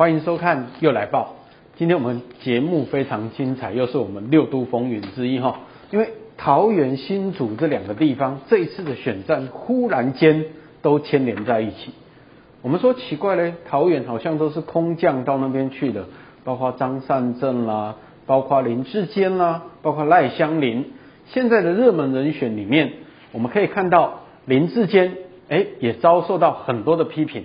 欢迎收看《又来报》。今天我们节目非常精彩，又是我们六都风云之一哈。因为桃园、新竹这两个地方，这一次的选战忽然间都牵连在一起。我们说奇怪嘞，桃园好像都是空降到那边去的，包括张善政啦，包括林志坚啦，包括赖香林。现在的热门人选里面，我们可以看到林志坚，哎，也遭受到很多的批评。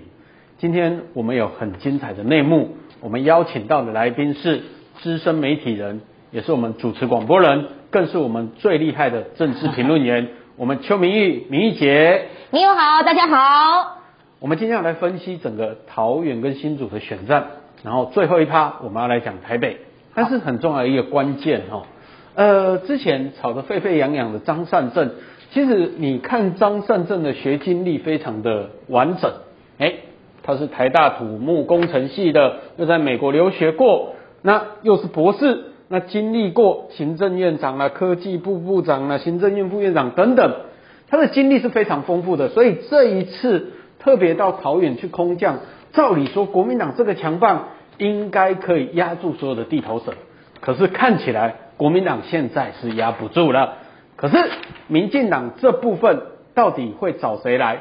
今天我们有很精彩的内幕，我们邀请到的来宾是资深媒体人，也是我们主持广播人，更是我们最厉害的政治评论员，我们邱明玉、明玉姐。你好，大家好。我们今天要来分析整个桃园跟新竹的选战，然后最后一趴我们要来讲台北，但是很重要的一个关键哈，呃，之前吵得沸沸扬扬的张善政，其实你看张善政的学经历非常的完整，哎。他是台大土木工程系的，又在美国留学过，那又是博士，那经历过行政院长啊、科技部部长啊、行政院副院长等等，他的经历是非常丰富的。所以这一次特别到桃园去空降，照理说国民党这个强棒应该可以压住所有的地头蛇，可是看起来国民党现在是压不住了。可是民进党这部分到底会找谁来？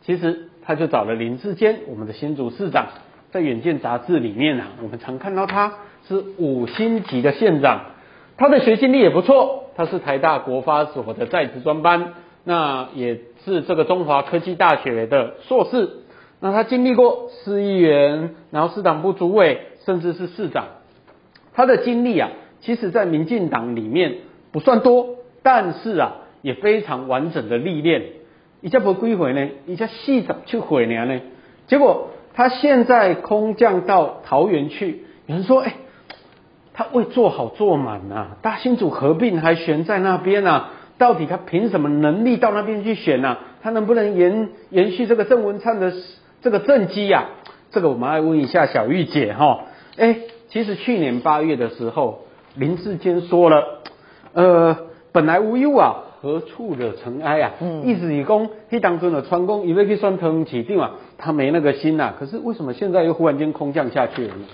其实。他就找了林志坚，我们的新竹市长，在《远见》杂志里面啊，我们常看到他是五星级的县长，他的学经历也不错，他是台大国发所的在职专班，那也是这个中华科技大学的硕士，那他经历过市议员，然后市党部主委，甚至是市长，他的经历啊，其实在民进党里面不算多，但是啊，也非常完整的历练。一下不归回呢，一下细长去回年呢。结果他现在空降到桃园去，有人说：“哎，他未做好做满啊，大新竹合并还悬在那边啊，到底他凭什么能力到那边去选呢、啊？他能不能延延续这个郑文灿的这个政绩呀？”这个我们来问一下小玉姐哈。哎，其实去年八月的时候，林志坚说了，呃，本来无忧啊。何处惹尘埃啊？嗯，意思以供，他当中的川工以为可以算腾起定嘛，他没那个心呐、可是为什么现在又忽然间空降下去了呢？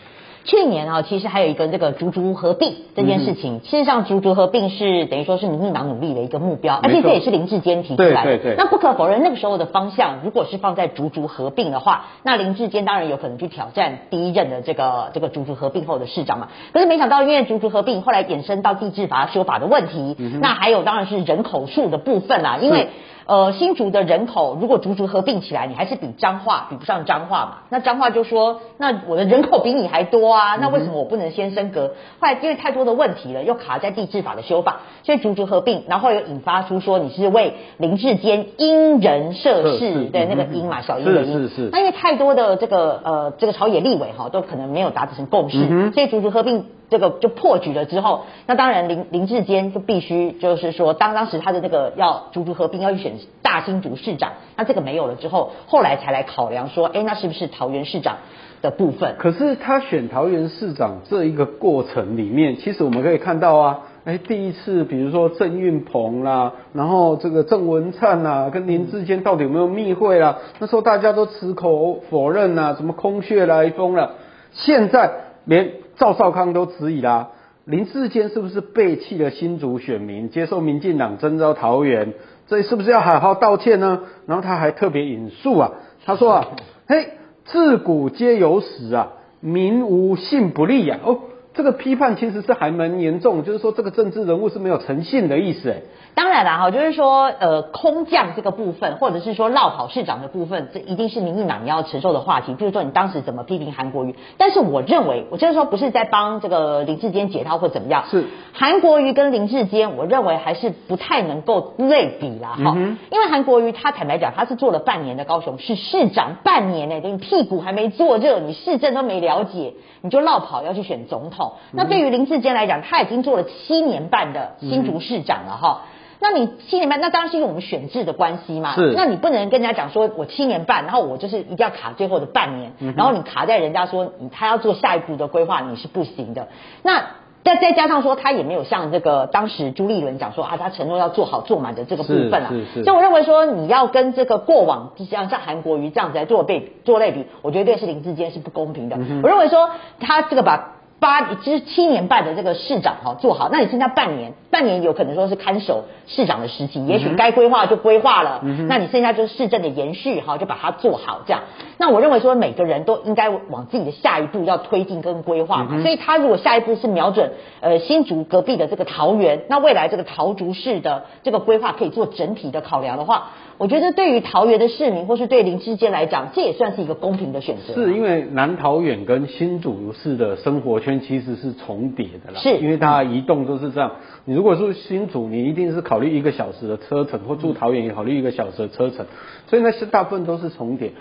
去年啊，其实还有一个这个竹竹合并这件事情。事实上，竹竹合并是等于说是民进党努力的一个目标，而且这也是林志坚提出来的。对对对。那不可否认，那个时候的方向，如果是放在竹竹合并的话，那林志坚当然有可能去挑战第一任的这个这个竹竹合并后的市长嘛。可是没想到，因为竹竹合并后来衍生到地质法修法的问题，那还有当然是人口数的部分啦，因为。呃，新竹的人口如果竹竹合并起来，你还是比彰化比不上彰化嘛？那彰化就说，那我的人口比你还多啊，那为什么我不能先升格？后来因为太多的问题了，又卡在地质法的修法，所以竹竹合并，然后又引发出说你是为林志坚因人设事，对那个因嘛，小因的因。是是是。那因为太多的这个呃这个朝野立委哈，都可能没有达成共识，嗯、所以竹竹合并。这个就破局了之后，那当然林林志坚就必须就是说，当当时他的那个要竹竹合并要去选大新竹市长，那这个没有了之后，后来才来考量说，哎，那是不是桃园市长的部分？可是他选桃园市长这一个过程里面，其实我们可以看到啊，哎，第一次比如说郑运鹏啦，然后这个郑文灿啊，跟林志坚到底有没有密会啦？那时候大家都矢口否认啊，什么空穴来风了，现在连。赵少康都质疑啦，林志坚是不是背弃了新竹选民，接受民进党征召桃园，这是不是要好好道歉呢？然后他还特别引述啊，他说啊，嘿，自古皆有史啊，民无信不立呀，哦。这个批判其实是还蛮严重，就是说这个政治人物是没有诚信的意思哎。当然啦哈，就是说呃空降这个部分，或者是说绕跑市长的部分，这一定是民进党你要承受的话题。比如说你当时怎么批评韩国瑜，但是我认为我就是说不是在帮这个林志坚解套或怎么样。是韩国瑜跟林志坚，我认为还是不太能够类比啦哈，嗯、因为韩国瑜他坦白讲他是做了半年的高雄市市长，半年呢，等于屁股还没坐热，你市政都没了解，你就绕跑要去选总统。那对于林志坚来讲，他已经做了七年半的新竹市长了哈。那你七年半，那当然是因为我们选制的关系嘛。是。那你不能跟人家讲说，我七年半，然后我就是一定要卡最后的半年，然后你卡在人家说你他要做下一步的规划，你是不行的。那再再加上说，他也没有像这个当时朱立伦讲说啊，他承诺要做好做满的这个部分啊。所以我认为说，你要跟这个过往像像韩国瑜这样子来做对做类比，我觉得对是林志坚是不公平的。嗯、我认为说，他这个把。八就是七年半的这个市长哈做好，那你剩下半年，半年有可能说是看守市长的时期，也许该规划就规划了，嗯、那你剩下就是市政的延续哈，就把它做好这样。那我认为说每个人都应该往自己的下一步要推进跟规划嘛，嗯、所以他如果下一步是瞄准呃新竹隔壁的这个桃园，那未来这个桃竹市的这个规划可以做整体的考量的话。我觉得对于桃园的市民，或是对林志坚来讲，这也算是一个公平的选择。是因为南桃园跟新竹市的生活圈其实是重叠的啦。是，因为大家移动都是这样。你如果说新竹，你一定是考虑一个小时的车程，或住桃园也考虑一个小时的车程，所以那些大部分都是重叠。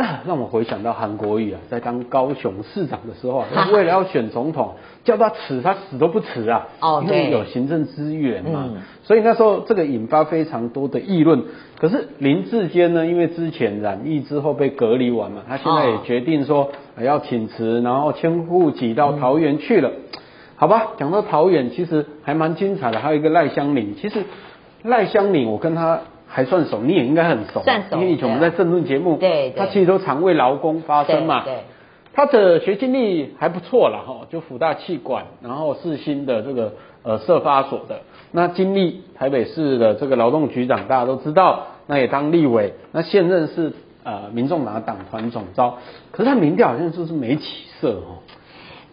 让我回想到韩国瑜啊，在当高雄市长的时候啊，为了要选总统，叫他辞，他死都不辞啊。哦，因为有行政资源嘛。嗯。所以那时候这个引发非常多的议论。可是林志坚呢，因为之前染疫之后被隔离完嘛，他现在也决定说要请辞，然后迁户籍到桃园去了。嗯。好吧，讲到桃园，其实还蛮精彩的。还有一个赖香伶，其实赖香伶，我跟他。还算熟，你也应该很熟，熟，因为以前我们在政论节目，对，他其实都常为劳工发声嘛。对，对，他的学经历还不错了哈，就辅大气管，然后世新的这个呃社发所的，那经历台北市的这个劳动局长，大家都知道，那也当立委，那现任是呃民众党的党团总召，可是他民调好像就是没起色哦。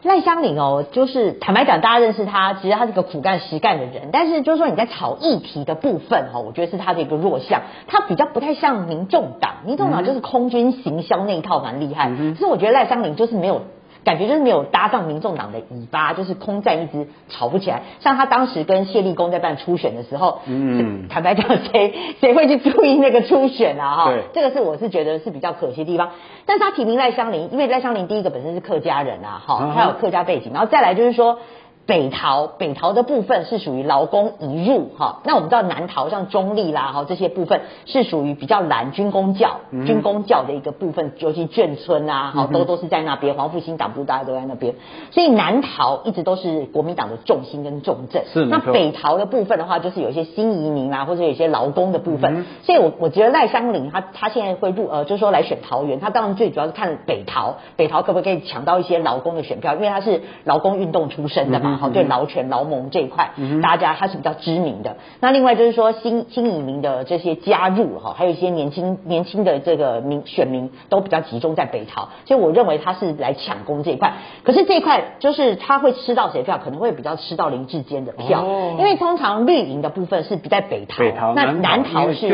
赖香林哦，就是坦白讲，大家认识他，其实他是个苦干实干的人。但是就是说你在炒议题的部分哈，我觉得是他的一个弱项。他比较不太像民众党，民众党就是空军行销那一套蛮厉害。可是我觉得赖香林就是没有。感觉就是没有搭上民众党的尾巴，就是空战一直吵不起来。像他当时跟谢立功在办初选的时候，嗯，坦白讲，谁谁会去注意那个初选啊？哈，这个是我是觉得是比较可惜的地方。但是他提名赖香林，因为赖香林第一个本身是客家人啊，哈，他有客家背景，然后再来就是说。北桃北桃的部分是属于劳工移入哈，那我们知道南桃像中立啦哈，这些部分是属于比较蓝军工教、嗯、军工教的一个部分，尤其眷村啊，好都都是在那边，黄复兴党部大家都在那边，所以南桃一直都是国民党的重心跟重镇。是，那北桃的部分的话，就是有一些新移民啊，或者有一些劳工的部分。嗯、所以我我觉得赖香林他他现在会入呃，就是说来选桃园，他当然最主要是看北桃，北桃可不可以抢到一些劳工的选票，因为他是劳工运动出身的嘛。嗯好，对劳权劳盟这一块，嗯，大家他是比较知名的。那另外就是说新新移民的这些加入哈，还有一些年轻年轻的这个民选民都比较集中在北桃，所以我认为他是来抢攻这一块。可是这一块就是他会吃到谁票，可能会比较吃到林志坚的票，哦，因为通常绿营的部分是比在北桃，北桃那南桃是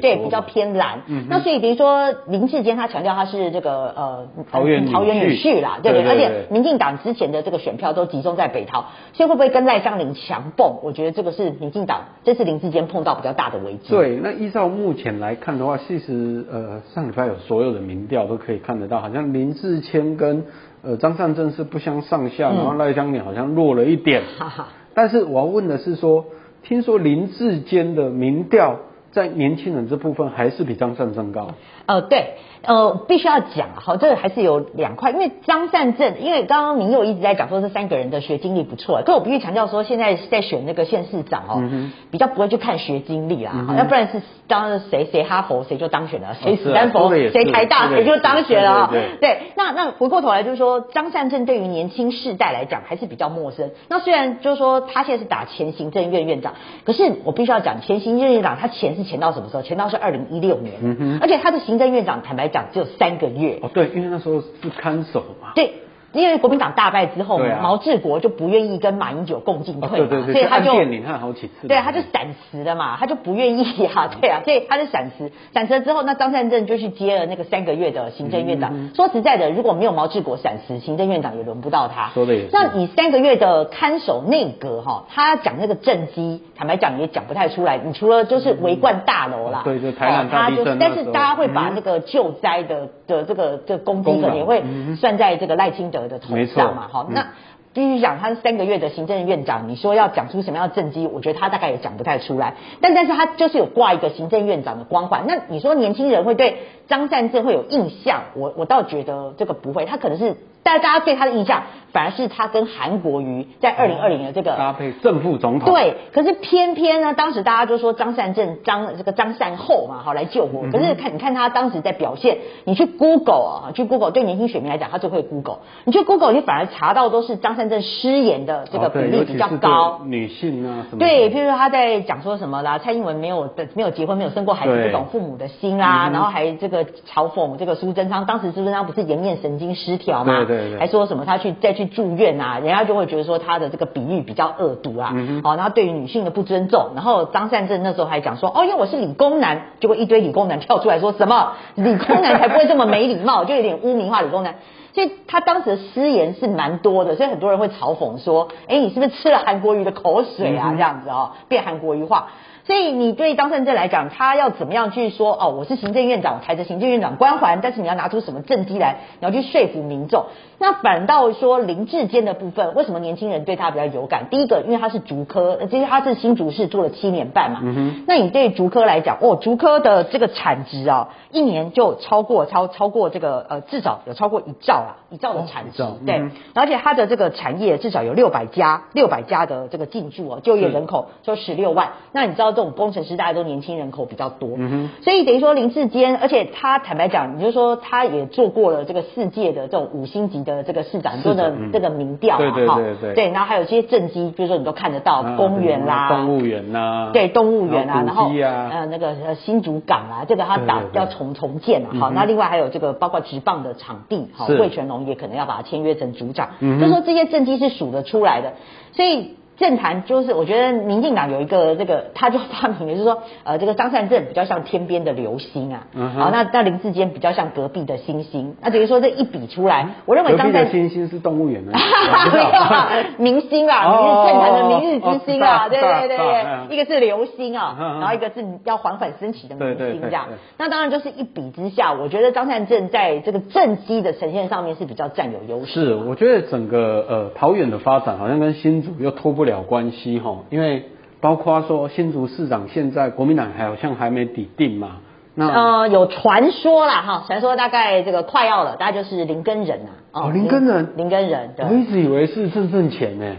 对比较偏蓝，嗯。那所以比如说林志坚他强调他是这个呃桃园桃园女婿啦，对不对？而且民进党之前的这个选票都集中在北桃。所以会不会跟赖香林强蹦？我觉得这个是民进党这次林志坚碰到比较大的危机。对，那依照目前来看的话，其实呃上礼拜有所有的民调都可以看得到，好像林志坚跟呃张善政是不相上下，嗯、然后赖香林好像弱了一点。哈哈。但是我要问的是说，听说林志坚的民调在年轻人这部分还是比张善政高？呃，对。呃，必须要讲好，这个还是有两块，因为张善政，因为刚刚民佑一直在讲说这三个人的学经历不错，可我必须强调说，现在在选那个县市长哦、嗯，比较不会去看学经历啦，嗯、要不然是当谁谁哈佛谁就当选了，谁史丹佛谁台大谁就当选了啊，对，那那回过头来就是说，张善政对于年轻世代来讲还是比较陌生。那虽然就是说他现在是打前行政院院长，可是我必须要讲前行政院长他前是前到什么时候？前到是二零一六年、嗯，而且他的行政院长坦白讲只有三个月哦，对，因为那时候是看守嘛。对。因为国民党大败之后，啊、毛治国就不愿意跟马英九共进退嘛，哦、对对对，所以他就看好几次，对，他就闪辞了嘛，他就不愿意啊，对啊，所以他就闪辞，闪辞了之后，那张善政就去接了那个三个月的行政院长。嗯、说实在的，如果没有毛治国闪辞，行政院长也轮不到他。说的也是。那你三个月的看守内阁哈，他讲那个政绩，坦白讲也讲不太出来。你除了就是围冠大楼啦，对、嗯、对，台湾大地震，就是，但是大家会把那个救灾的的这个这个功绩可能也会算在这个赖清德的头上嘛。好，那必须讲他是三个月的行政院长，你说要讲出什么样的政绩，我觉得他大概也讲不太出来。但但是他就是有挂一个行政院长的光环。那你说年轻人会对张善政会有印象？我我倒觉得这个不会，他可能是大家大家对他的印象反而是他跟韩国瑜在二零二零的这个搭配正副总统。对，可是偏偏呢，当时大家就说张善政张这个张善后嘛，好来救火。可是看你看他当时在表现，你去 Google 啊，去 Google 对年轻选民来讲，他就会 Google。你去 Google，你反而查到都是张善政失言的这个比例比较高。女性啊什么？对，譬如说他在讲说什么啦，蔡英文没有的没有结婚，没有生过孩子，不懂父母的心啦，然后还这个嘲讽这个苏贞昌，当时苏贞昌不是颜面神经失调吗？对对对，还说什么他去再去住院啊，人家就会觉得说他的这个比喻比较恶毒啊，哦，然后对于女性的不尊重，然后张善政那时候还讲说，哦，因为我是理工男，结果一堆理工男跳出来说什么？理工男才不会这么没礼貌，就有点污名化理工男，所以他当时的失言是蛮多的，所以很多人会嘲讽说，哎，你是不是吃了韩国瑜的口水啊？这样子哦，变韩国瑜化。所以你对张善政来讲，他要怎么样去说哦？我是行政院长，我抬着行政院长光环，但是你要拿出什么政绩来，你要去说服民众。那反倒说林志坚的部分，为什么年轻人对他比较有感？第一个，因为他是竹科，其实他是新竹市做了七年半嘛。嗯哼。那你对竹科来讲，哦，竹科的这个产值啊，一年就超过超超过这个呃，至少有超过一兆啊，一兆的产值。哦嗯、对。而且它的这个产业至少有六百家，六百家的这个进驻哦，就业人口就十六万。那你知道？这种工程师大家都年轻人口比较多，所以等于说林志坚，而且他坦白讲，你就说他也做过了这个世界的这种五星级的这个市长，很多的这个民调嘛，哈，对对对。对，然后还有一些政绩，比如说你都看得到，公园啦，动物园呐，对，动物园啊，然后呃那个新竹港啊，这个他打要重重建啊，好，那另外还有这个包括直棒的场地，好，魏全龙也可能要把它签约成组长，就说这些政绩是数得出来的，所以。政坛就是，我觉得民进党有一个这个，他就发明的就是说，呃，这个张善政比较像天边的流星啊，好、uh 那那林志坚比较像隔壁的星星，那等于说这一比出来，我认为张善政星星是动物园 的，没有啊，明星啊，明日政坛的明日之星啊，对对对对，一个是流星啊，然后一个是要缓缓升起的明星这样，那当然就是一比之下，我觉得张善政在这个政绩的呈现上面是比较占有优势。是，我觉得整个呃桃园的发展好像跟新竹又脱不了关系哈，因为包括说新竹市长现在国民党好像还没底定嘛，那呃有传说啦哈，传说大概这个快要了，大概就是林根仁啊，哦林根仁，林根仁，对，我一直以为是郑正干呢，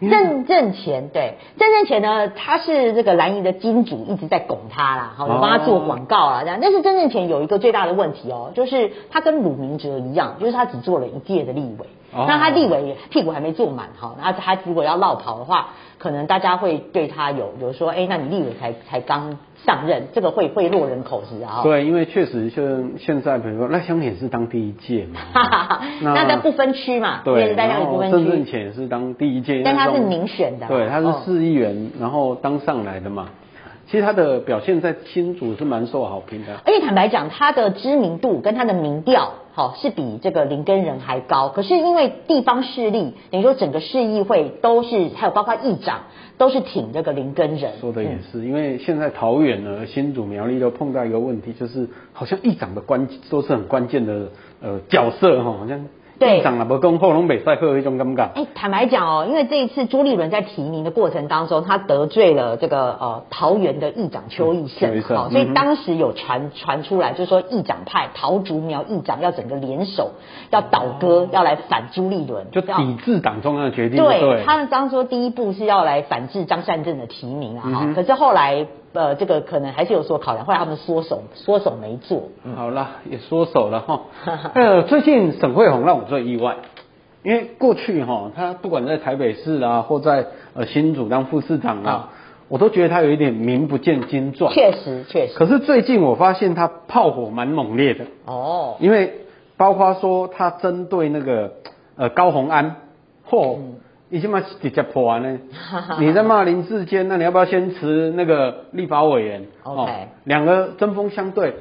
郑正干对，郑正干呢他是这个蓝营的金主，一直在拱他啦，好，有帮他做广告啊这样，但是郑正干有一个最大的问题哦，就是他跟鲁明哲一样，就是他只做了一届的立委。那他立委屁股还没坐满哈，那他如果要落跑的话，可能大家会对他有有说，哎，那你立委才才刚上任，这个会会落人口实啊。对，因为确实就现在，比如说赖香也是当第一届嘛，那在不分区嘛，对，然后郑正前也是当第一届，但他是民选的，对，他是市议员，然后当上来的嘛。其实他的表现在新竹是蛮受好评的，而且坦白讲，他的知名度跟他的民调，好是比这个林根人还高。可是因为地方势力，等于说整个市议会都是，还有包括议长都是挺这个林根人。说的也是，嗯、因为现在桃园呢、新竹、苗栗都碰到一个问题，就是好像议长的关都是很关键的呃角色哈，好像。对，长了不公后龙北赛会有一种尴尬。哎，坦白讲哦，因为这一次朱立伦在提名的过程当中，他得罪了这个呃桃园的议长邱奕胜，好，所以当时有传传出来，就是说议长派桃竹苗议长要整个联手，要倒戈，要来反朱立伦，就抵制党中央的决定。对，他们当初第一步是要来反制张善政的提名啊，哈，可是后来。呃，这个可能还是有所考量，后来他们缩手，缩手没做。嗯、好了，也缩手了哈。呃，最近沈慧虹让我最意外，因为过去哈，他不管在台北市啊，或在呃新竹当副市长啊，嗯、我都觉得他有一点名不见经传。确实，确实。可是最近我发现他炮火蛮猛烈的。哦。因为包括说他针对那个呃高虹安，或、嗯你起码直接破完呢？你在骂林志坚，那你要不要先辞那个立法委员？OK，两个针锋相对。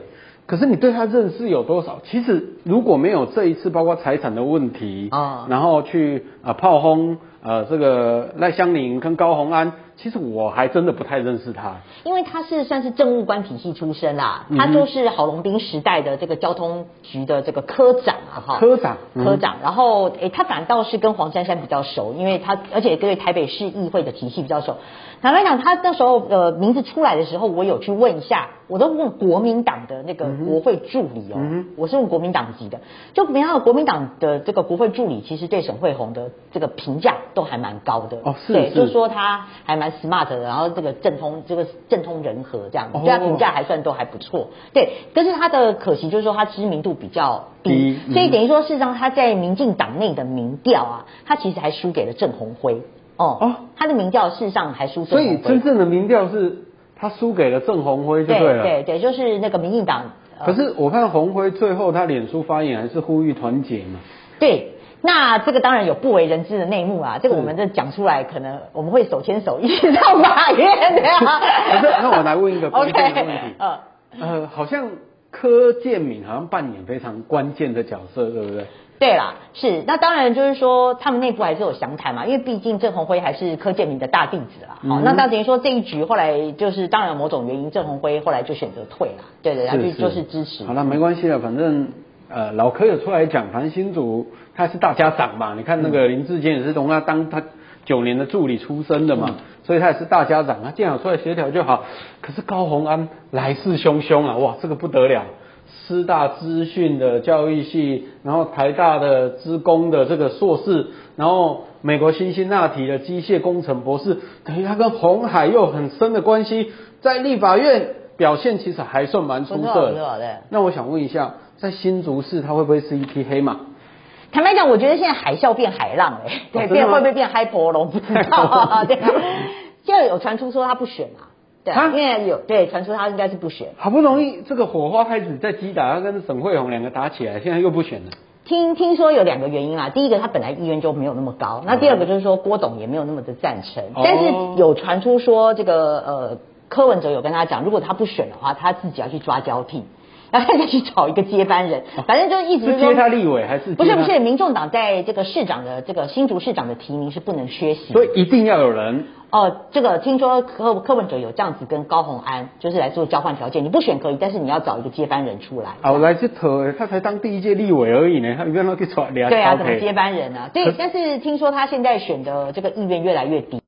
可是你对他认识有多少？其实如果没有这一次，包括财产的问题啊，然后去啊炮轰呃这个赖香林跟高鸿安。其实我还真的不太认识他，因为他是算是政务官体系出身啦，他就是郝龙斌时代的这个交通局的这个科长啊，哈，科长，科长。然后，诶，他反倒是跟黄珊珊比较熟，因为他而且对台北市议会的体系比较熟。坦白讲，他那时候呃名字出来的时候，我有去问一下，我都问国民党的那个国会助理哦，我是问国民党籍的。就没想到国民党的这个国会助理，其实对沈慧虹的这个评价都还蛮高的。哦，是，对，就说他还蛮 smart 的，然后这个政通这个政通人和这样，对他评价还算都还不错。对，但是他的可惜就是说他知名度比较低，所以等于说事实上他在民进党内的民调啊，他其实还输给了郑鸿辉。哦哦，他的民调事实上还输，所以真正的民调是他输给了郑鸿辉就对了。对对对，就是那个民进党。可是我看鸿辉最后他脸书发言还是呼吁团结嘛。对，那这个当然有不为人知的内幕啊，这个我们这讲出来，可能我们会手牵手一起上法院的。可是那我来问一个 关键的问题，呃呃，好像柯建敏好像扮演非常关键的角色，对不对？对啦，是那当然就是说，他们内部还是有详谈嘛，因为毕竟郑鸿辉还是柯建铭的大弟子啦。好、那那等于说这一局后来就是当然有某种原因，郑鸿辉后来就选择退了。对对，他就就是支持。好了，没关系了，反正呃老柯有出来讲，反正新竹他是大家长嘛，你看那个林志坚也是从他当他九年的助理出身的嘛，嗯、所以他也是大家长，他见好出来协调就好。可是高虹安来势汹汹啊，哇，这个不得了。师大资讯的教育系，然后台大的资工的这个硕士，然后美国辛辛那提的机械工程博士，等于他跟红海又很深的关系，在立法院表现其实还算蛮出色的。那我想问一下，在新竹市他会不会是一匹黑马？坦白讲，我觉得现在海啸变海浪哎、欸，对，变会不会变嗨波龙 不知道。对，现在有传出说他不选啊。对，因为有对传出他应该是不选，好不容易这个火花开始在击打，他跟沈慧虹两个打起来，现在又不选了。听听说有两个原因啊，第一个他本来意愿就没有那么高，那第二个就是说郭董也没有那么的赞成，哦、但是有传出说这个呃柯文哲有跟他讲，如果他不选的话，他自己要去抓交替。然后再去找一个接班人，反正就一直接他立委还是不是不是？民众党在这个市长的这个新竹市长的提名是不能缺席，所以一定要有人。哦，这个听说柯柯文哲有这样子跟高虹安就是来做交换条件，你不选可以，但是你要找一个接班人出来。好，来这头他才当第一届立委而已呢，他不要去找两。对啊，怎么接班人啊？对，但是听说他现在选的这个意愿越来越低。